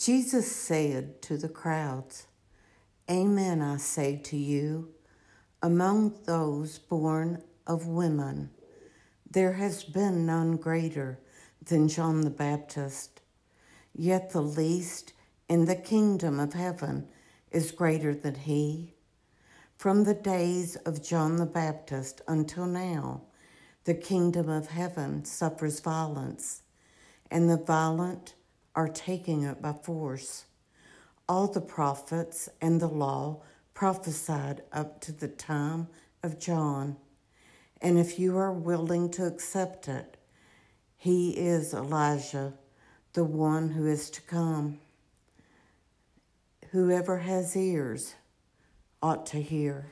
Jesus said to the crowds, Amen, I say to you, among those born of women, there has been none greater than John the Baptist. Yet the least in the kingdom of heaven is greater than he. From the days of John the Baptist until now, the kingdom of heaven suffers violence, and the violent are taking it by force. All the prophets and the law prophesied up to the time of John. And if you are willing to accept it, he is Elijah, the one who is to come. Whoever has ears ought to hear.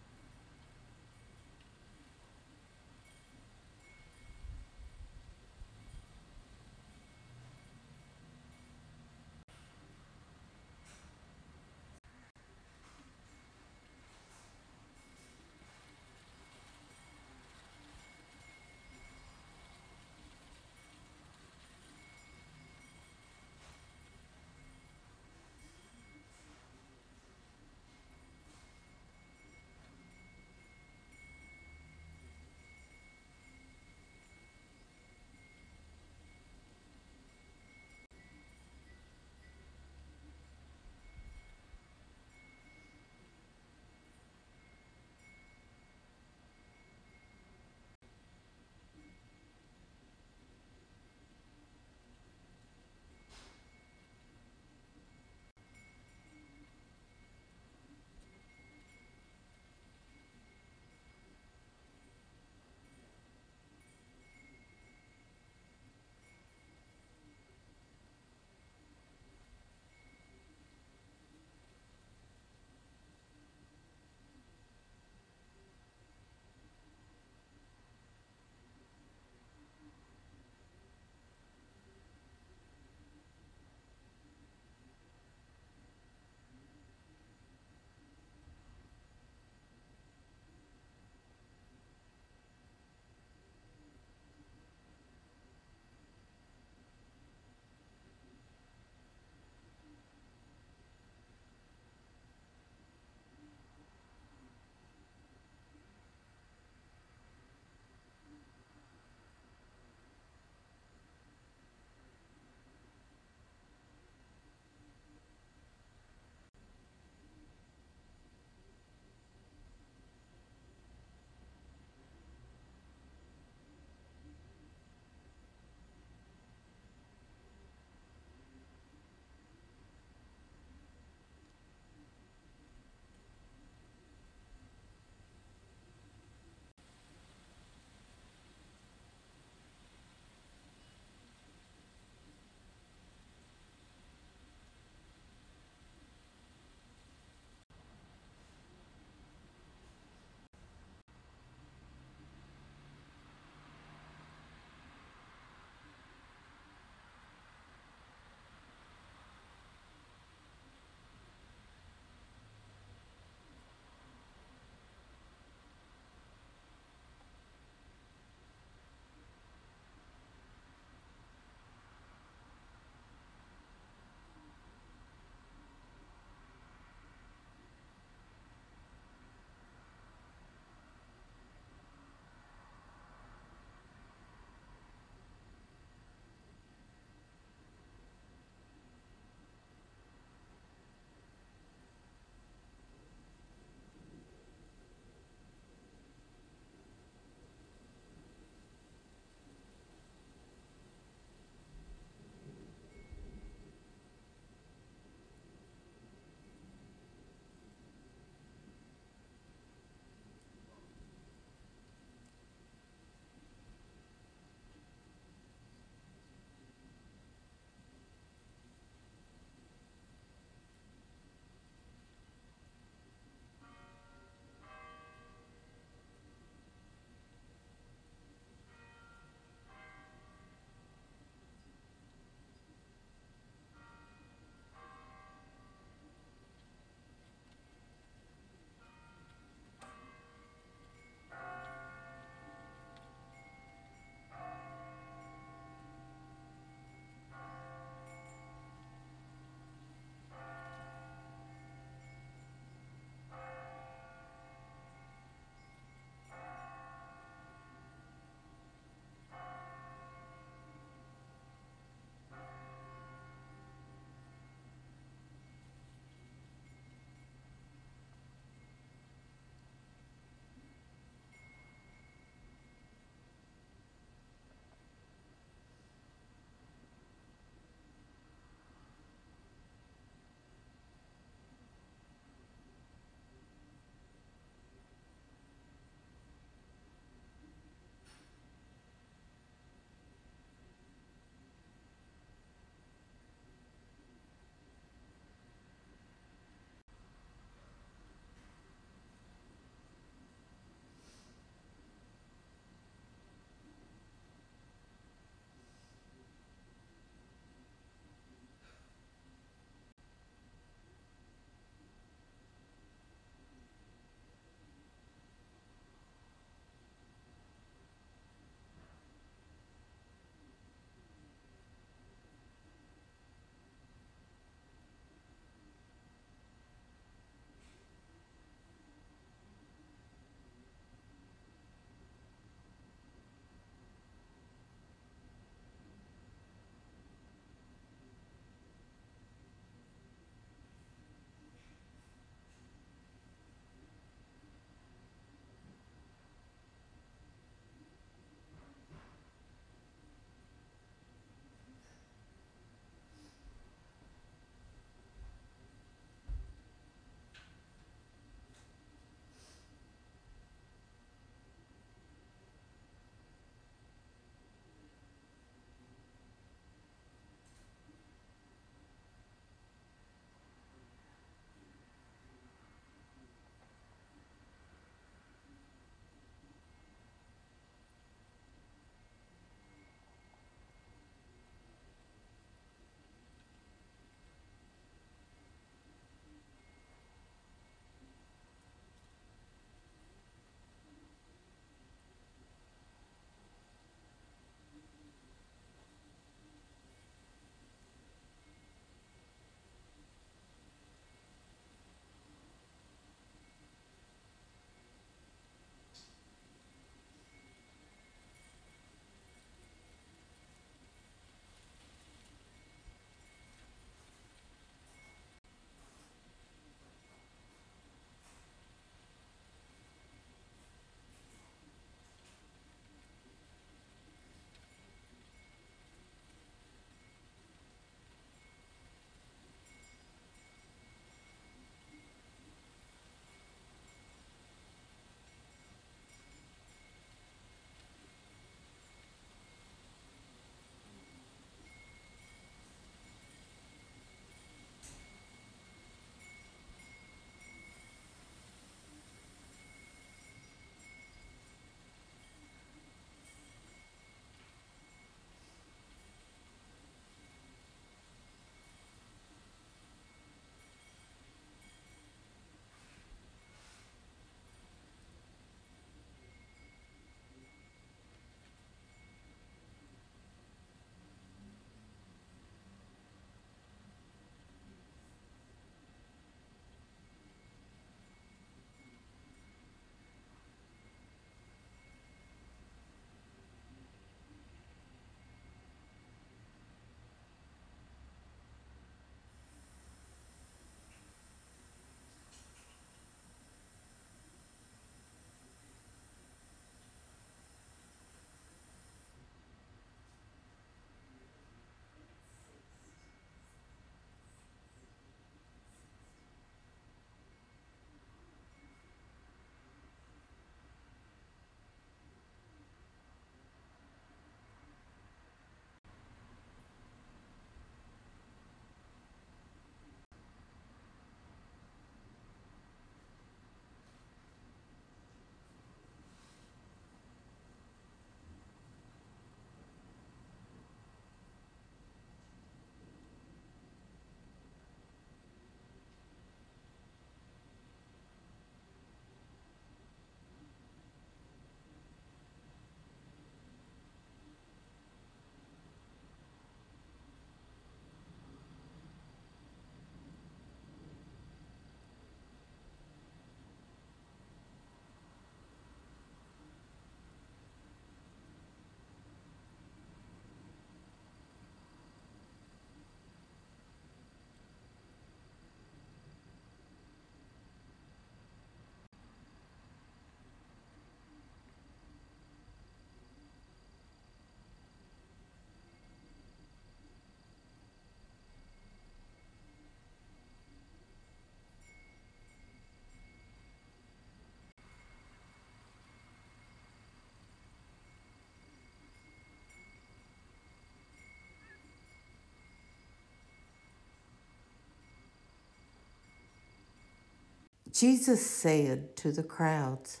Jesus said to the crowds,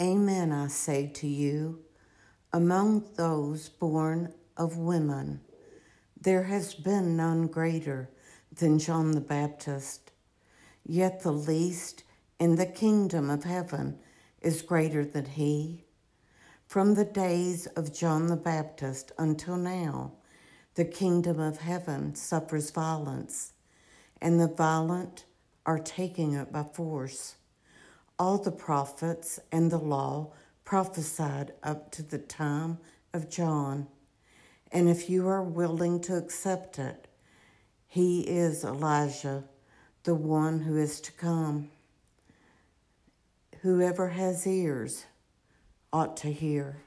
Amen, I say to you, among those born of women, there has been none greater than John the Baptist. Yet the least in the kingdom of heaven is greater than he. From the days of John the Baptist until now, the kingdom of heaven suffers violence, and the violent are taking it by force. All the prophets and the law prophesied up to the time of John. And if you are willing to accept it, he is Elijah, the one who is to come. Whoever has ears ought to hear.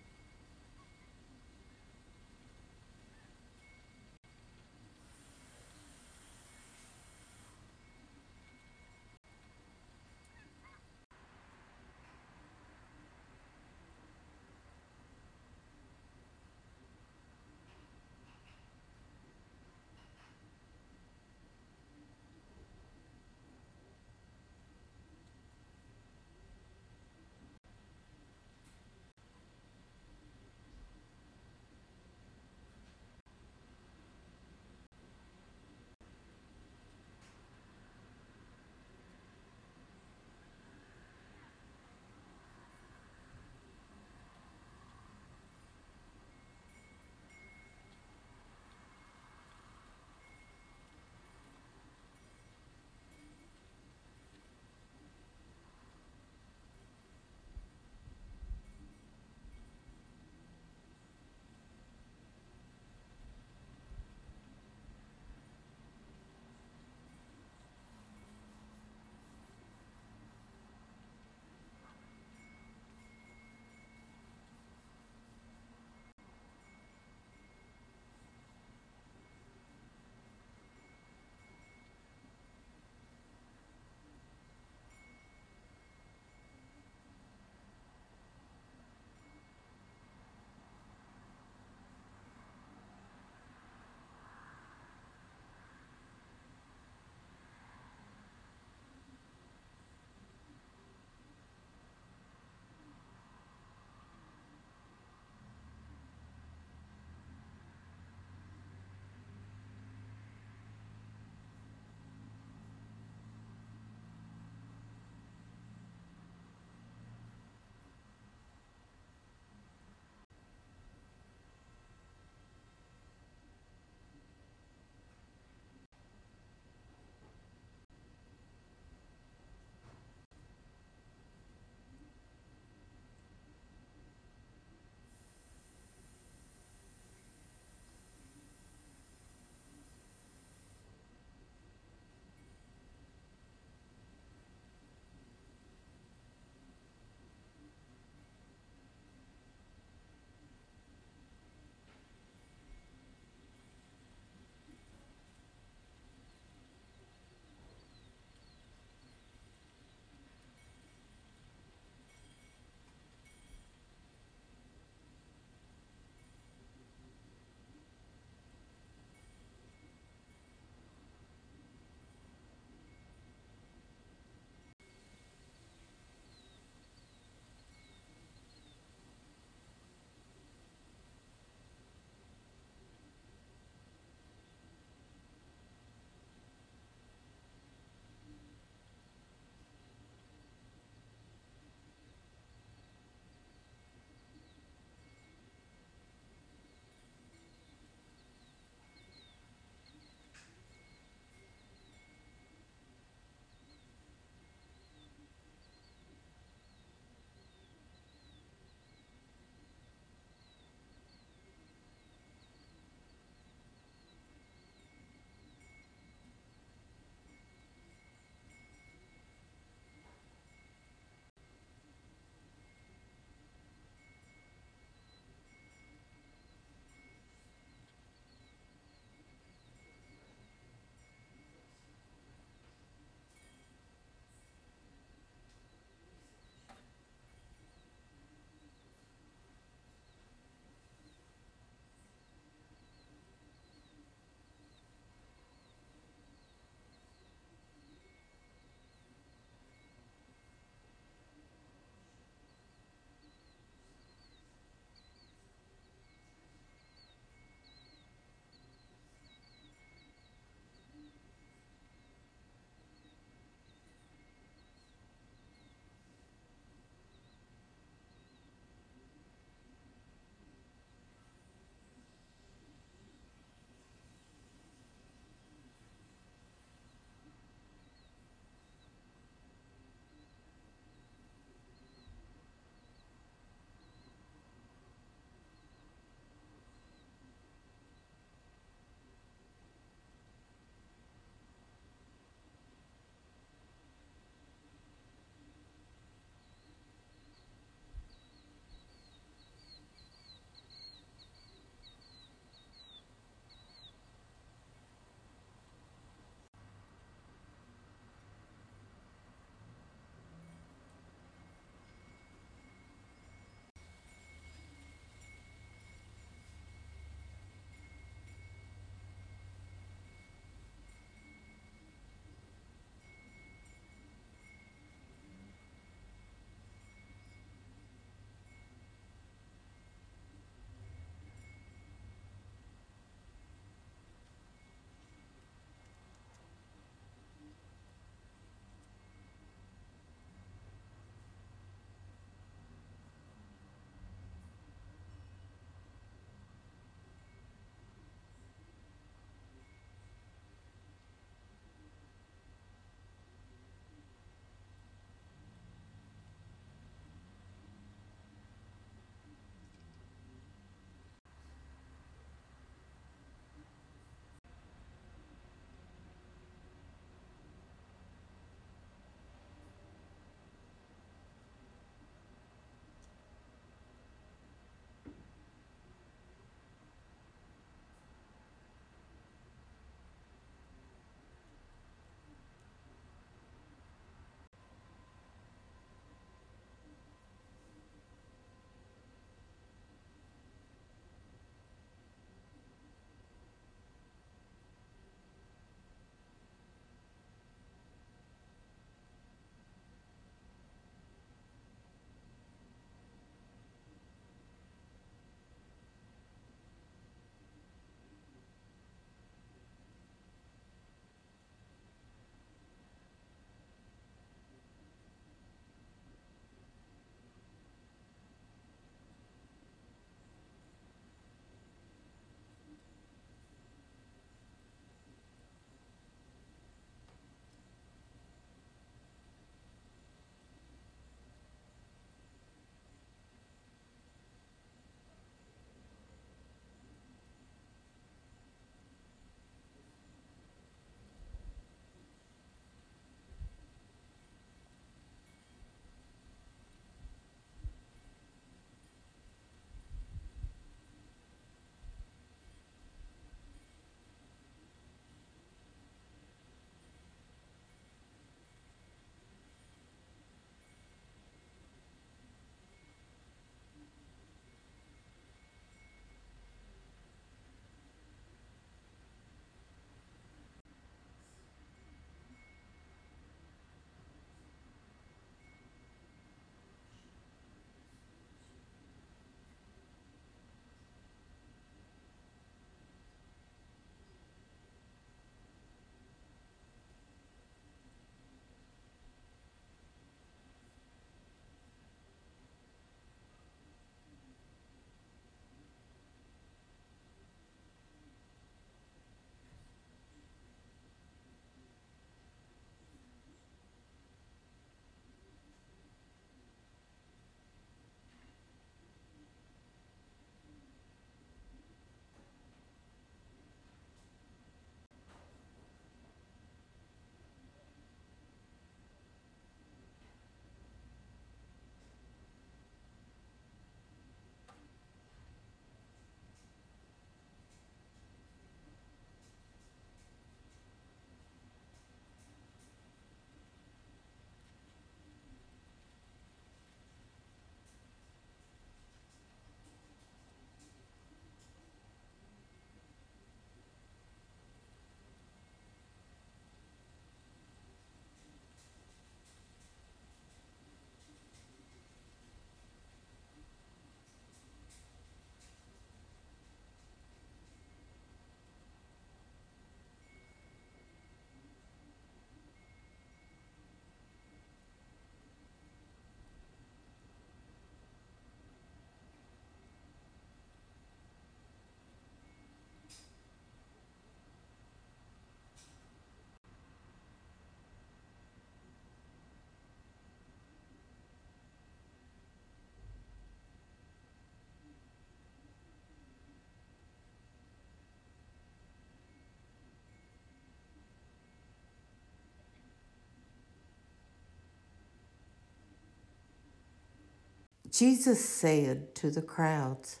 Jesus said to the crowds,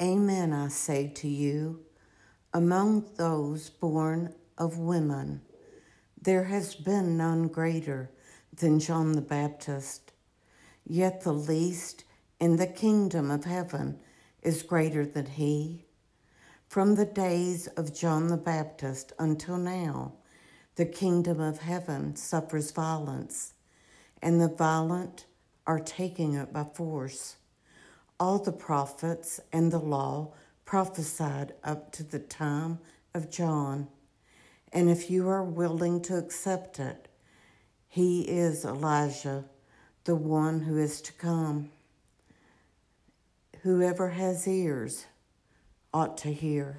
Amen, I say to you, among those born of women, there has been none greater than John the Baptist. Yet the least in the kingdom of heaven is greater than he. From the days of John the Baptist until now, the kingdom of heaven suffers violence, and the violent are taking it by force. All the prophets and the law prophesied up to the time of John. And if you are willing to accept it, he is Elijah, the one who is to come. Whoever has ears ought to hear.